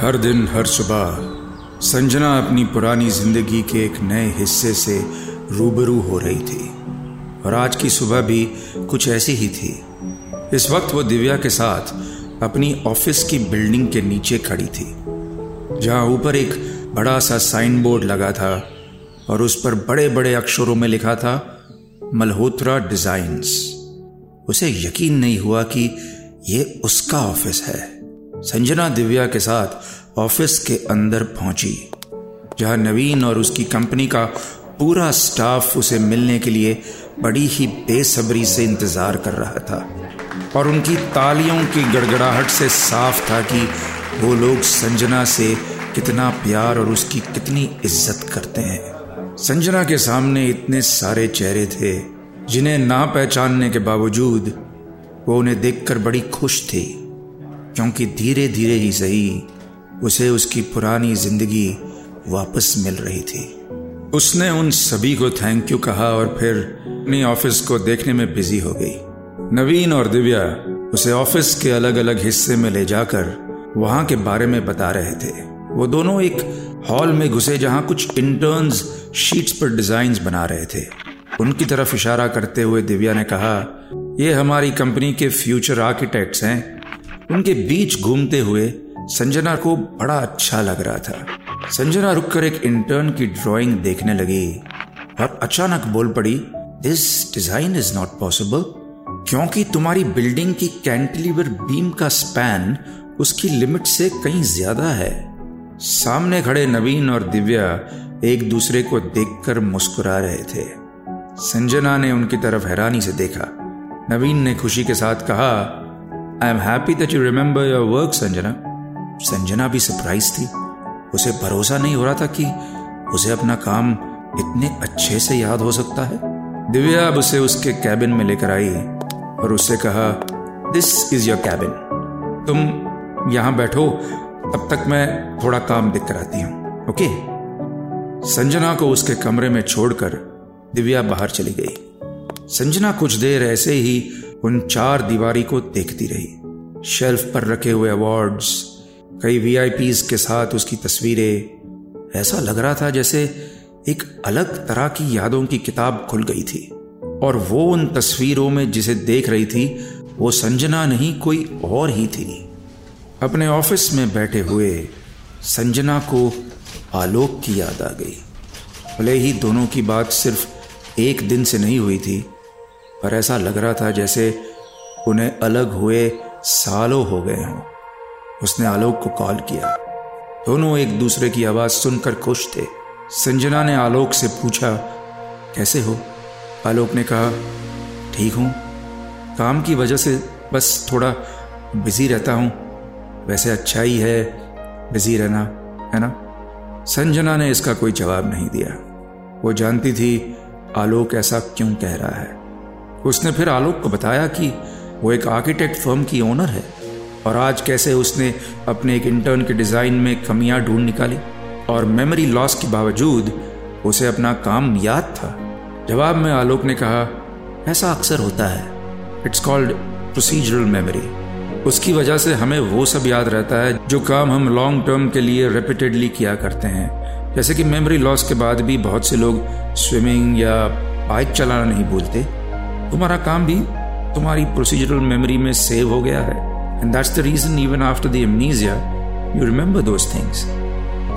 हर दिन, हर सुबह, संजना अपनी पुरानी ज़िंदगी के एक नए हिस्से से रूबरू हो रही थी। और आज की सुबह भी कुछ ऐसी ही थी। इस वक्त वो दिव्या के साथ अपनी ऑफ़िस की बिल्डिंग के नीचे खड़ी थी, जहाँ ऊपर एक बड़ा सा साइन बोर्ड लगा था और उस पर बड़े बड़े अक्षरों में लिखा था, मल्होत्रा डिजाइन्स उसे यकीन नहीं हुआ कि यह उसका ऑफ़िस है। संजना दिव्या के साथ ऑफ़िस के अंदर पहुँची, जहाँ नवीन और उसकी कंपनी का पूरा स्टाफ उसे मिलने के लिए बड़ी ही बेसब्री से इंतज़ार कर रहा था। और उनकी तालियों की गड़गड़ाहट से साफ़ था कि वो लोग संजना से कितना प्यार और उसकी कितनी इज़्ज़त करते हैं। संजना के सामने इतने सारे चेहरे थे, जिन्हें ना पहचानने के बावजूद वो उन्हें देखकर बड़ी खुश थी। क्योंकि धीरे धीरे ही सही उसे उसकी पुरानी ज़िंदगी वापस मिल रही थी। उसने उन सभी को थैंक यू कहा और फिर अपनी ऑफ़िस को देखने में बिज़ी हो गई। नवीन और दिव्या उसे ऑफ़िस के अलग अलग हिस्से में ले जाकर वहाँ के बारे में बता रहे थे। वो दोनों एक हॉल में घुसे जहाँ कुछ इंटर्न्स शीट्स पर डिज़ाइन बना रहे थे। उनकी तरफ़ इशारा करते हुए दिव्या ने कहा, ये हमारी कंपनी के फ्यूचर आर्किटेक्ट्स हैं। उनके बीच घूमते हुए संजना को बड़ा अच्छा लग रहा था। संजना रुककर एक इंटर्न की ड्राइंग देखने लगी और अचानक बोल पड़ी this design is not possible क्योंकि तुम्हारी बिल्डिंग की कैंटिलीवर बीम का स्पैन उसकी लिमिट से कहीं ज़्यादा है। सामने खड़े नवीन और दिव्या एक दूसरे को देखकर मुस्कुरा रहे थे। संजना ने उनकी तरफ़ हैरानी से देखा। नवीन ने खुशी के साथ कहा I am happy that you remember your work Sanjana Sanjana भी सरप्राइज़ थी। उसे भरोसा नहीं हो रहा था कि उसे अपना काम इतने अच्छे से याद हो सकता है। दिव्या अब उसे उसके कैबिन में लेकर आई और उससे कहा दिस इज़ योर कैबिन तुम यहाँ बैठो, तब तक मैं थोड़ा काम दिख कर आती हूँ ओके संजना को उसके कमरे में छोड़कर दिव्या बाहर चली गई। संजना कुछ देर ऐसे ही उन चार दीवारी को देखती रही। शेल्फ पर रखे हुए अवार्ड्स कई वीआईपीज के साथ उसकी तस्वीरें। ऐसा लग रहा था जैसे एक अलग तरह की यादों की किताब खुल गई थी। और वो उन तस्वीरों में जिसे देख रही थी, वो संजना नहीं, कोई और ही थी। अपने ऑफ़िस में बैठे हुए संजना को आलोक की याद आ गई। भले ही दोनों की बात सिर्फ़ एक दिन से नहीं हुई थी पर ऐसा लग रहा था जैसे उन्हें अलग हुए सालों हो गए हों। उसने आलोक को कॉल किया। दोनों एक दूसरे की आवाज़ सुनकर खुश थे। संजना ने आलोक से पूछा, कैसे हो? आलोक ने कहा, ठीक हूँ। काम की वजह से बस थोड़ा बिज़ी रहता हूँ। वैसे अच्छा ही है बिज़ी रहना, है ना? संजना ने इसका कोई जवाब नहीं दिया। वो जानती थी आलोक ऐसा क्यों कह रहा है। उसने फिर आलोक को बताया कि वो एक आर्किटेक्ट फर्म की ओनर है और आज कैसे उसने अपने एक इंटर्न के डिज़ाइन में कमियाँ ढूंढ निकाली और मेमोरी लॉस के बावजूद उसे अपना काम याद था। जवाब में आलोक ने कहा, ऐसा अक्सर होता है। इट्स कॉल्ड प्रोसीजरल मेमोरी उसकी वजह से हमें वो सब याद रहता है जो काम हम लॉन्ग टर्म के लिए रिपीटेडली किया करते हैं। जैसे कि मेमोरी लॉस के बाद भी बहुत से लोग स्विमिंग या बाइक चलाना नहीं भूलते। तुम्हारा काम भी तुम्हारी प्रोसीजरल मेमोरी में सेव हो गया है। And that's the reason even after the amnesia you remember those things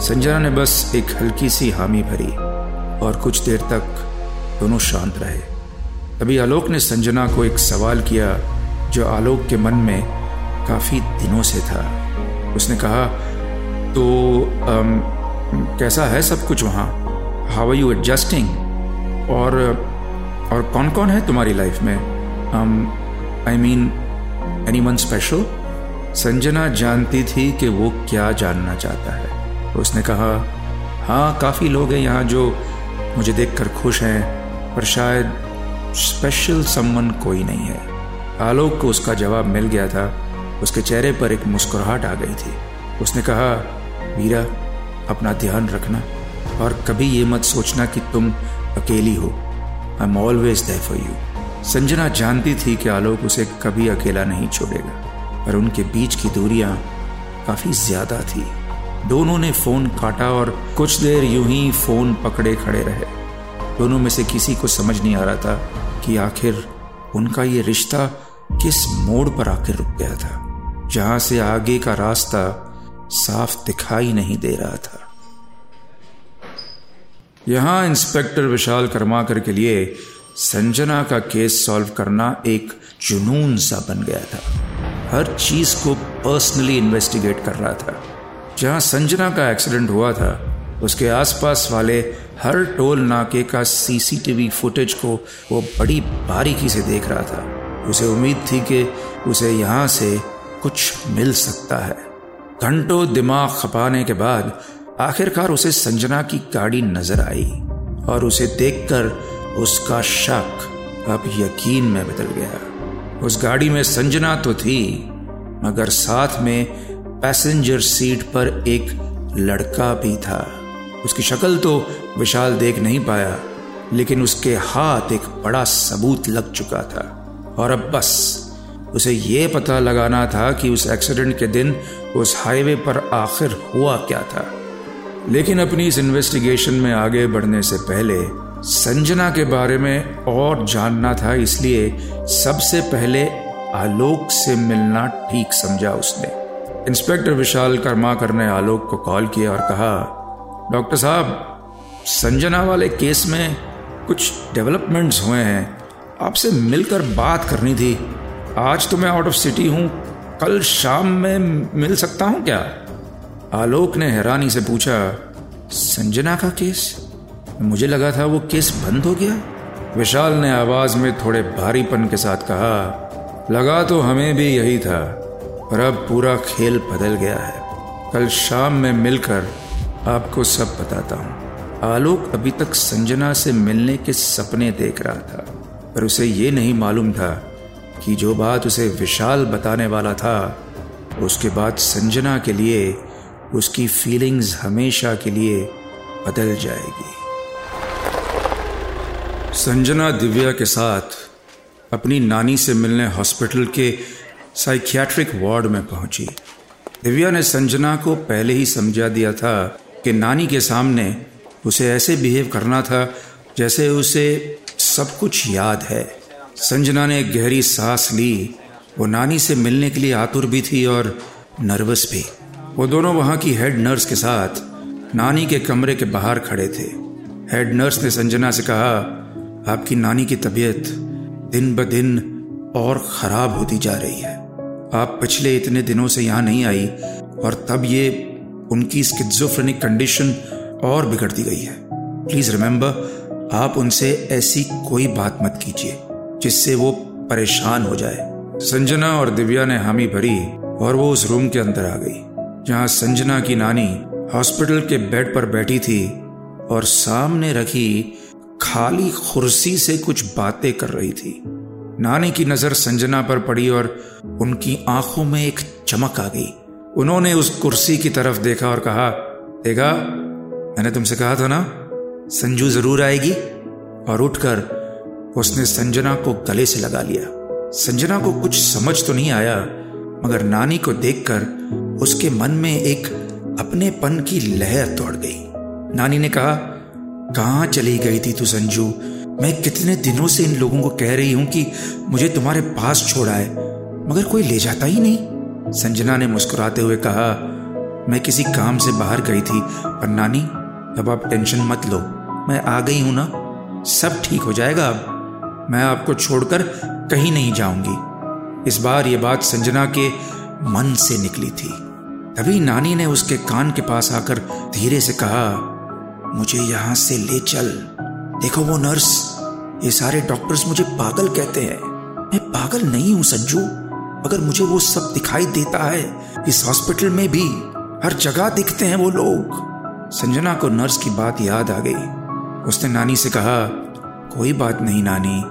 Sanjana ने बस एक हल्की सी हामी भरी और कुछ देर तक दोनों शांत रहे। तभी आलोक ने संजना को एक सवाल किया जो आलोक के मन में काफ़ी दिनों से था। उसने कहा तो um, कैसा है सब कुछ वहाँ? हाउ आर यू एडजस्टिंग और और कौन कौन है तुम्हारी लाइफ में? I mean anyone special Sanjana जानती थी कि वो क्या जानना चाहता है। उसने कहा हाँ काफ़ी लोग हैं यहाँ जो मुझे देखकर खुश हैं, पर शायद स्पेशल समवन कोई नहीं है। आलोक को उसका जवाब मिल गया था। उसके चेहरे पर एक मुस्कुराहट आ गई थी। उसने कहा वीरा अपना ध्यान रखना और कभी ये मत सोचना कि तुम अकेली हो। I am always there for you Sanjana जानती थी कि आलोक उसे कभी अकेला नहीं छोड़ेगा, पर उनके बीच की दूरियाँ काफ़ी ज़्यादा थी। दोनों ने फ़ोन काटा और कुछ देर यूँ ही फ़ोन पकड़े खड़े रहे। दोनों में से किसी को समझ नहीं आ रहा था कि आखिर उनका ये रिश्ता किस मोड़ पर आकर रुक गया था, जहाँ से आगे का रास्ता साफ़ दिखाई नहीं दे रहा था। यहाँ इंस्पेक्टर विशाल कर्माकर के लिए संजना का केस सॉल्व करना एक जुनून सा बन गया था। हर चीज़ को पर्सनली इन्वेस्टिगेट कर रहा था। जहाँ संजना का एक्सीडेंट हुआ था, उसके आसपास वाले हर टोल नाके का सीसीटीवी फुटेज को वो बड़ी बारीकी से देख रहा था। उसे उम्मीद थी कि उसे यहाँ से कुछ मिल सकता है। घंटों दिमाग खपाने के बाद आखिरकार उसे संजना की गाड़ी नज़र आई और उसे देखकर उसका शक अब यकीन में बदल गया। उस गाड़ी में संजना तो थी, मगर साथ में पैसेंजर सीट पर एक लड़का भी था। उसकी शक्ल तो विशाल देख नहीं पाया, लेकिन उसके हाथ एक बड़ा सबूत लग चुका था। और अब बस, उसे यह पता लगाना था कि उस एक्सीडेंट के दिन उस हाईवे पर आखिर हुआ क्या था। लेकिन अपनी इस इन्वेस्टिगेशन में आगे बढ़ने से पहले, संजना के बारे में और जानना था, इसलिए सबसे पहले आलोक से मिलना ठीक समझा उसने। इंस्पेक्टर विशाल कर्माकर ने आलोक को कॉल किया और कहा डॉक्टर साहब, संजना वाले केस में कुछ डेवलपमेंट्स हुए हैं। आपसे मिलकर बात करनी थी। आज तो मैं आउट ऑफ़ सिटी हूँ। कल शाम में मिल सकता हूँ क्या? आलोक ने हैरानी से पूछा, संजना का केस? मुझे लगा था वो केस बंद हो गया। विशाल ने आवाज़ में थोड़े भारीपन के साथ कहा, लगा तो हमें भी यही था, पर अब पूरा खेल बदल गया है। कल शाम में मिलकर आपको सब बताता हूँ। आलोक अभी तक संजना से मिलने के सपने देख रहा था, पर उसे ये नहीं मालूम था कि जो बात उसे विशाल बताने वाला था, उसके बाद संजना के लिए उसकी फीलिंग्स हमेशा के लिए बदल जाएगी। संजना दिव्या के साथ अपनी नानी से मिलने हॉस्पिटल के साइकियाट्रिक वार्ड में पहुँची। दिव्या ने संजना को पहले ही समझा दिया था कि नानी के सामने उसे ऐसे बिहेव करना था जैसे उसे सब कुछ याद है। संजना ने गहरी सांस ली। वो नानी से मिलने के लिए आतुर भी थी और नर्वस भी। वो दोनों वहाँ की हेड नर्स के साथ नानी के कमरे के बाहर खड़े थे। हेड नर्स ने संजना से कहा, आपकी नानी की तबीयत दिन ब दिन और खराब होती जा रही है। आप पिछले इतने दिनों से यहाँ नहीं आई और तब ये उनकी स्किजोफ्रेनिक कंडीशन और बिगड़ती गई है। प्लीज़ रिमेंबर आप उनसे ऐसी कोई बात मत कीजिए जिससे वो परेशान हो जाए। संजना और दिव्या ने हामी भरी और वो उस रूम के अंदर आ गई। जहाँ संजना की नानी हॉस्पिटल के बेड पर बैठी थी और सामने रखी खाली कुर्सी से कुछ बातें कर रही थी। नानी की नज़र संजना पर पड़ी और उनकी आँखों में एक चमक आ गई। उन्होंने उस कुर्सी की तरफ़ देखा और कहा, देखा, मैंने तुमसे कहा था ना, संजू ज़रूर आएगी। और उठकर उसने संजना को गले से लगा लिया। संजना को कुछ समझ तो नहीं आया, मगर नानी को देखकर उसके मन में एक अपनेपन की लहर दौड़ गई। नानी ने कहा कहा चली गई थी तू संजू? मैं कितने दिनों से इन लोगों को कह रही हूँ कि मुझे तुम्हारे पास छोड़ा है मगर कोई ले जाता ही नहीं। संजना ने मुस्कुराते हुए कहा, मैं किसी काम से बाहर गई थी, पर नानी, अब आप टेंशन मत लो। मैं आ गई हूँ ना? सब ठीक हो जाएगा अब। मैं आपको छोड़कर कहीं नहीं जाऊँगी। इस बार ये बात संजना के मन से निकली थी। तभी नानी ने उसके कान के पास आकर धीरे से कहा, मुझे यहाँ से ले चल। देखो वो नर्स, ये सारे डॉक्टर्स मुझे पागल कहते हैं। मैं पागल नहीं हूँ संजू मगर मुझे वो सब दिखाई देता है। इस हॉस्पिटल में भी हर जगह दिखते हैं वो लोग। संजना को नर्स की बात याद आ गई। उसने नानी से कहा, कोई बात नहीं नानी,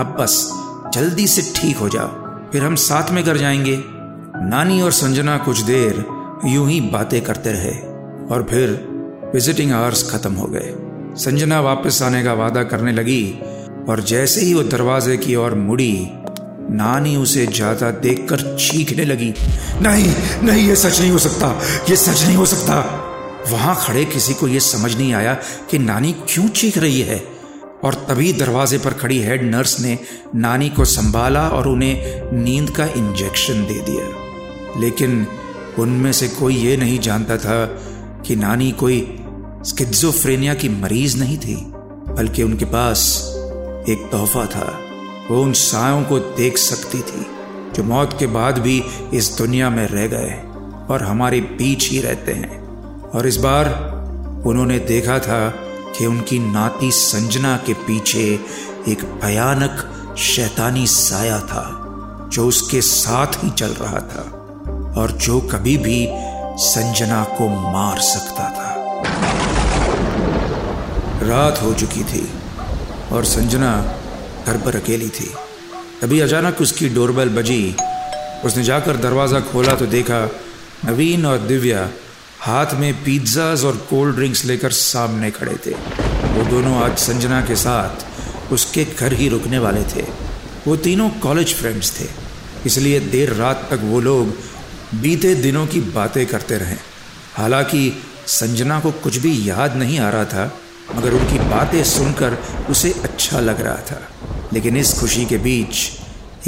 अब बस जल्दी से ठीक हो जाओ, फिर हम साथ में घर जाएँगे। नानी और संजना कुछ देर यूँ ही बातें करते रहे और फिर विजिटिंग आवर्स खत्म हो गए। संजना वापस आने का वादा करने लगी और जैसे ही वो दरवाजे की ओर मुड़ी, नानी उसे जाता देखकर चीखने लगी। नहीं नहीं, ये सच नहीं हो सकता, ये सच नहीं हो सकता। वहाँ खड़े किसी को यह समझ नहीं आया कि नानी क्यों चीख रही है। और तभी दरवाजे पर खड़ी हेड नर्स ने नानी को संभाला और उन्हें नींद का इंजेक्शन दे दिया। लेकिन उनमें से कोई ये नहीं जानता था कि नानी कोई स्किज़ोफ्रेनिया की मरीज़ नहीं थी, बल्कि उनके पास एक तोहफा था। वो उन सायों को देख सकती थी, जो मौत के बाद भी इस दुनिया में रह गए और हमारे बीच ही रहते हैं। और इस बार उन्होंने देखा था कि उनकी नाती संजना के पीछे एक भयानक शैतानी साया था, जो उसके साथ ही चल रहा था। और जो कभी भी संजना को मार सकता था। रात हो चुकी थी और संजना घर पर अकेली थी। तभी अचानक उसकी डोरबेल बजी। उसने जाकर दरवाज़ा खोला तो देखा नवीन और दिव्या हाथ में पिज्ज़ाज और कोल्ड ड्रिंक्स लेकर सामने खड़े थे। वो दोनों आज संजना के साथ उसके घर ही रुकने वाले थे। वो तीनों कॉलेज फ्रेंड्स थे, इसलिए देर रात तक वो लोग बीते दिनों की बातें करते रहे। हालाँकि संजना को कुछ भी याद नहीं आ रहा था, मगर उनकी बातें सुनकर उसे अच्छा लग रहा था। लेकिन इस खुशी के बीच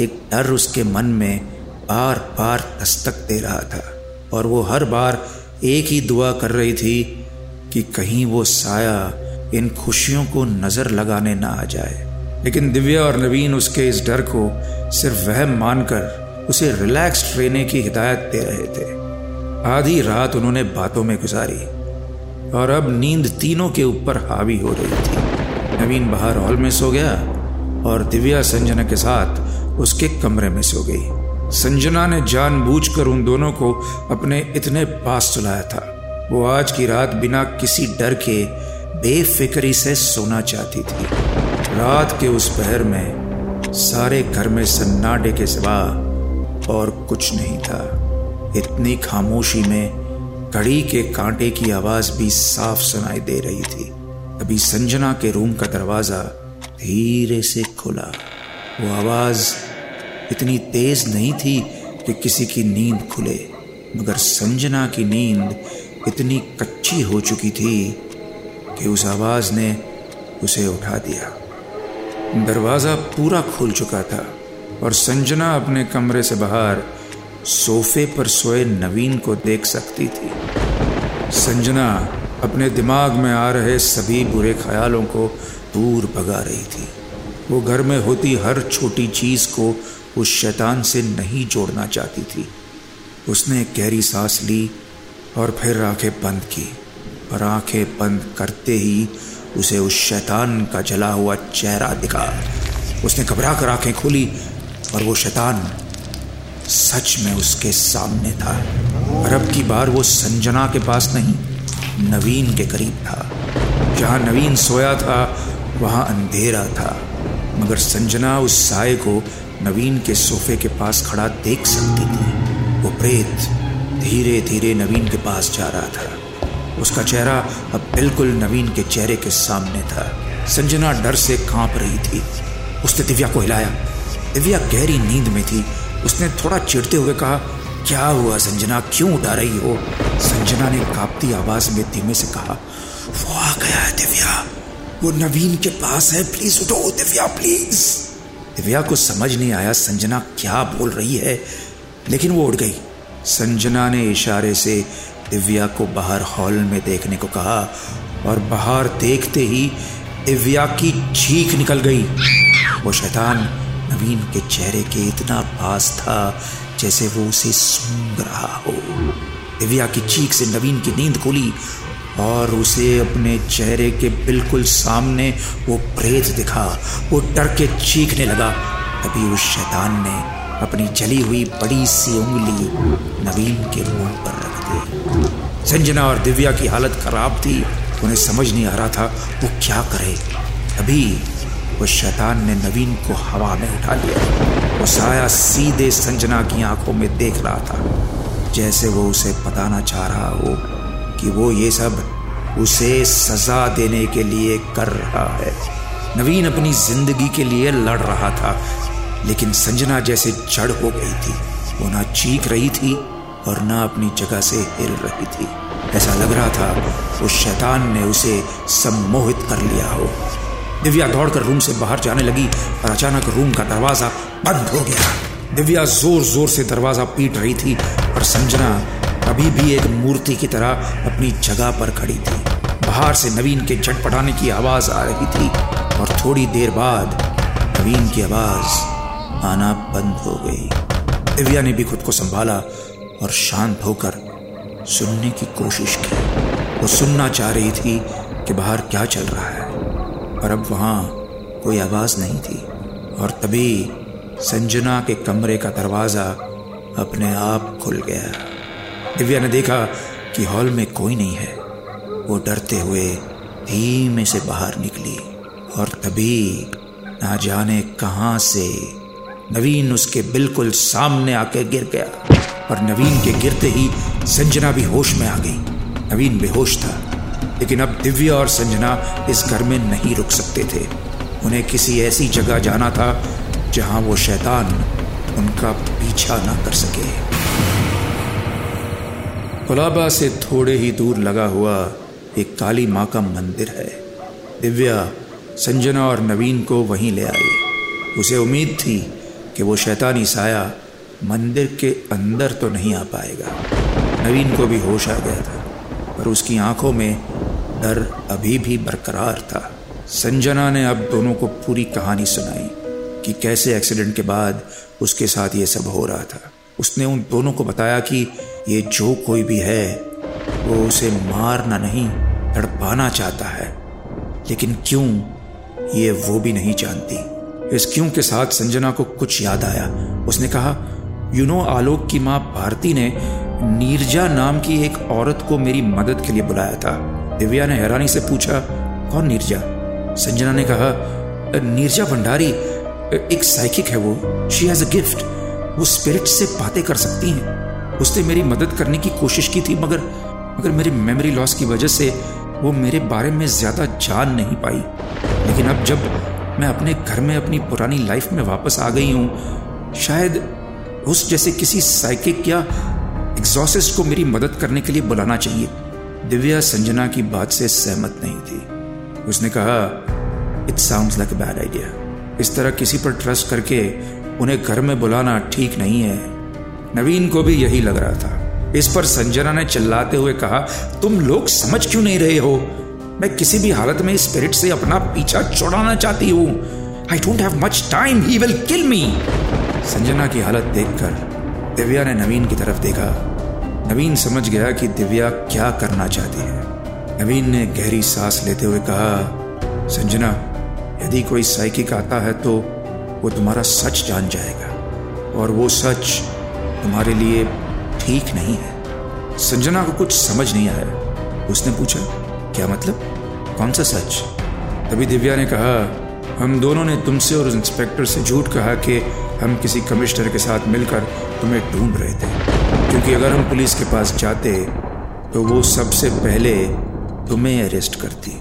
एक डर उसके मन में बार बार दस्तक दे रहा था, और वो हर बार एक ही दुआ कर रही थी कि कहीं वो साया इन खुशियों को नज़र लगाने ना आ जाए। लेकिन दिव्या और नवीन उसके इस डर को सिर्फ़ वह मानकर उसे रिलैक्स रहने की हिदायत दे रहे थे। आधी रात उन्होंने बातों में गुजारी और अब नींद तीनों के ऊपर हावी हो रही थी। नवीन बाहर हॉल में सो गया और दिव्या संजना के साथ उसके कमरे में सो गई। संजना ने जानबूझकर उन दोनों को अपने इतने पास सुलाया था। वो आज की रात बिना किसी डर के बेफिक्री से सोना चाहती थी। रात के उस पहर में सारे घर में सन्नाटे के सिवा और कुछ नहीं था। इतनी खामोशी में घड़ी के कांटे की आवाज़ भी साफ़ सुनाई दे रही थी। अभी संजना के रूम का दरवाज़ा धीरे से खुला। वो आवाज़ इतनी तेज नहीं थी कि किसी की नींद खुले, मगर संजना की नींद इतनी कच्ची हो चुकी थी कि उस आवाज़ ने उसे उठा दिया। दरवाज़ा पूरा खुल चुका था। और संजना अपने कमरे से बाहर सोफे पर सोए नवीन को देख सकती थी। संजना अपने दिमाग में आ रहे सभी बुरे ख्यालों को दूर भगा रही थी। वो घर में होती हर छोटी चीज़ को उस शैतान से नहीं जोड़ना चाहती थी। उसने गहरी सांस ली और फिर आँखें बंद की और आँखें बंद करते ही उसे उस शैतान का जला हुआ चेहरा दिखा। उसने घबरा कर आँखें खोली और वो शैतान सच में उसके सामने था। और अब की बार वो संजना के पास नहीं, नवीन के करीब था। जहाँ नवीन सोया था, वहाँ अंधेरा था। मगर संजना उस साय को नवीन के सोफे के पास खड़ा देख सकती थी। वो प्रेत धीरे धीरे नवीन के पास जा रहा था। उसका चेहरा अब बिल्कुल नवीन के चेहरे के सामने था। संजना डर से काँप रही थी। उसने दिव्या को हिलाया। दिव्या गहरी नींद में थी। उसने थोड़ा चिढ़ते हुए कहा, क्या हुआ संजना? क्यों उठा रही हो? संजना ने कांपती आवाज़ में धीमे से कहा, वो आ गया है दिव्या। वो नवीन के पास है। प्लीज़ उठो दिव्या, प्लीज़. दिव्या को समझ नहीं आया संजना क्या बोल रही है, लेकिन वो उठ गई। संजना ने इशारे से दिव्या को बाहर हॉल में देखने को कहा और बाहर देखते ही दिव्या की चीख निकल गई। वो शैतान नवीन के चेहरे के इतना पास था जैसे वो उसे सूंघ रहा हो। दिव्या की चीख से नवीन की नींद खुली और उसे अपने चेहरे के बिल्कुल सामने वो प्रेत दिखा। वो डर के चीखने लगा। तभी उस शैतान ने अपनी जली हुई बड़ी सी उंगली नवीन के मुँह पर रख दी। संजना और दिव्या की हालत खराब थी। उन्हें समझ नहीं आ रहा था, वो क्या करे? तभी उस शैतान ने नवीन को हवा में उठा लिया। वो साया सीधे संजना की आँखों में देख रहा था। जैसे वो उसे बताना चाह रहा हो कि वो ये सब उसे सजा देने के लिए कर रहा है। नवीन अपनी ज़िंदगी के लिए लड़ रहा था, लेकिन संजना जैसे जड़ हो गई थी। वो ना चीख रही थी और ना अपनी जगह से हिल रही थी। ऐसा लग रहा था उस शैतान ने उसे सम्मोहित कर लिया हो। दिव्या दौड़कर रूम से बाहर जाने लगी और अचानक रूम का दरवाज़ा बंद हो गया। दिव्या ज़ोर ज़ोर से दरवाज़ा पीट रही थी और संजना अभी भी एक मूर्ति की तरह अपनी जगह पर खड़ी थी। बाहर से नवीन के झटपटाने की आवाज़ आ रही थी और थोड़ी देर बाद नवीन की आवाज़ आना बंद हो गई। दिव्या ने भी खुद को संभाला और शांत होकर सुनने की कोशिश की। वो सुनना चाह रही थी कि बाहर क्या चल रहा है। पर अब वहाँ कोई आवाज़ नहीं थी। और तभी संजना के कमरे का दरवाज़ा अपने आप खुल गया। दिव्या ने देखा कि हॉल में कोई नहीं है। वो डरते हुए धीमे से बाहर निकली और तभी ना जाने कहाँ से नवीन उसके बिल्कुल सामने आके गिर गया। और नवीन के गिरते ही संजना भी होश में आ गई। नवीन बेहोश था। लेकिन अब दिव्या और संजना इस घर में नहीं रुक सकते थे। उन्हें किसी ऐसी जगह जाना था जहाँ वो शैतान उनका पीछा ना कर सके। कोलाबा से थोड़े ही दूर लगा हुआ एक काली माँ का मंदिर है। दिव्या, संजना और नवीन को वहीं ले आई उसे उम्मीद थी कि वो शैतानी साया मंदिर के अंदर तो नहीं आ पाएगा। नवीन को भी होश आ गया था, पर उसकी आँखों में डर अभी भी बरकरार था। संजना ने अब दोनों को पूरी कहानी सुनाई कि कैसे एक्सीडेंट के बाद उसके साथ ये सब हो रहा था। उसने उन दोनों को बताया कि ये जो कोई भी है, वो उसे मारना नहीं, तड़पाना चाहता है। लेकिन क्यों, ये वो भी नहीं जानती। इस क्यों के साथ संजना को कुछ याद आया। उसने कहा यू नो आलोक की माँ भारती ने नीरजा नाम की एक औरत को मेरी मदद के लिए बुलाया था। दिव्या ने हैरानी से पूछा, कौन नीरजा? संजना ने कहा, नीरजा भंडारी, एक साइकिक है वो। शी हैज़ अ गिफ्ट वो स्पिरिट से बातें कर सकती हैं। उसने मेरी मदद करने की कोशिश की थी, मगर मगर मेरी मेमोरी लॉस की वजह से वो मेरे बारे में ज़्यादा जान नहीं पाई। लेकिन अब जब मैं अपने घर में अपनी पुरानी लाइफ में वापस आ गई हूँ, शायद उस जैसे किसी साइकिक या एग्जॉसिस्ट को मेरी मदद करने के लिए बुलाना चाहिए। दिव्या संजना की बात से सहमत नहीं थी। उसने कहा it sound like bad idea इस तरह किसी पर ट्रस्ट करके उन्हें घर में बुलाना ठीक नहीं है। नवीन को भी यही लग रहा था। इस पर संजना ने चिल्लाते हुए कहा, तुम लोग समझ क्यों नहीं रहे हो? मैं किसी भी हालत में स्पिरिट से अपना पीछा छोड़ाना चाहती हूँ। I don't have much time he will kill me Sanjana की हालत देखकर दिव्या ने नवीन की तरफ़ देखा। नवीन समझ गया कि दिव्या क्या करना चाहती है। नवीन ने गहरी सांस लेते हुए कहा, संजना, यदि कोई साइकिक आता है तो वो तुम्हारा सच जान जाएगा और वो सच तुम्हारे लिए ठीक नहीं है। संजना को कुछ समझ नहीं आया। उसने पूछा, क्या मतलब? कौन सा सच? तभी दिव्या ने कहा, हम दोनों ने तुमसे और इंस्पेक्टर से झूठ कहा कि हम किसी कमिश्नर के साथ मिलकर तुम्हें ढूंढ रहे थे। क्योंकि अगर हम पुलिस के पास जाते तो वो सबसे पहले तुम्हें अरेस्ट करती।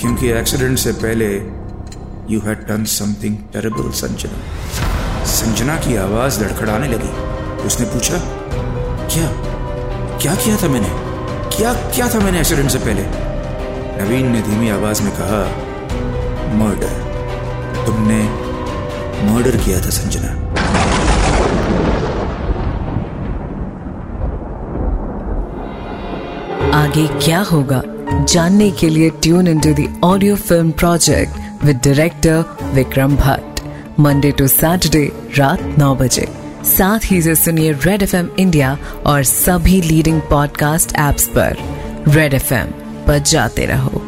क्योंकि एक्सीडेंट से पहले you had done something terrible Sanjana. Sanjana की आवाज़ लड़खड़ाने लगी। उसने पूछा, क्या? क्या किया था मैंने? क्या क्या था मैंने एक्सीडेंट से पहले? नवीन ने धीमी आवाज़ में कहा मर्डर तुमने मर्डर किया था संजना। आगे क्या होगा? जानने के लिए tune in to the audio film project with director Vikram Bhatt Monday to Saturday रात नौ बजे। साथ ही से सुनिए रेड एफएम इंडिया और सभी लीडिंग पॉडकास्ट एप्स पर। रेड एफ़ एम पर जाते रहो।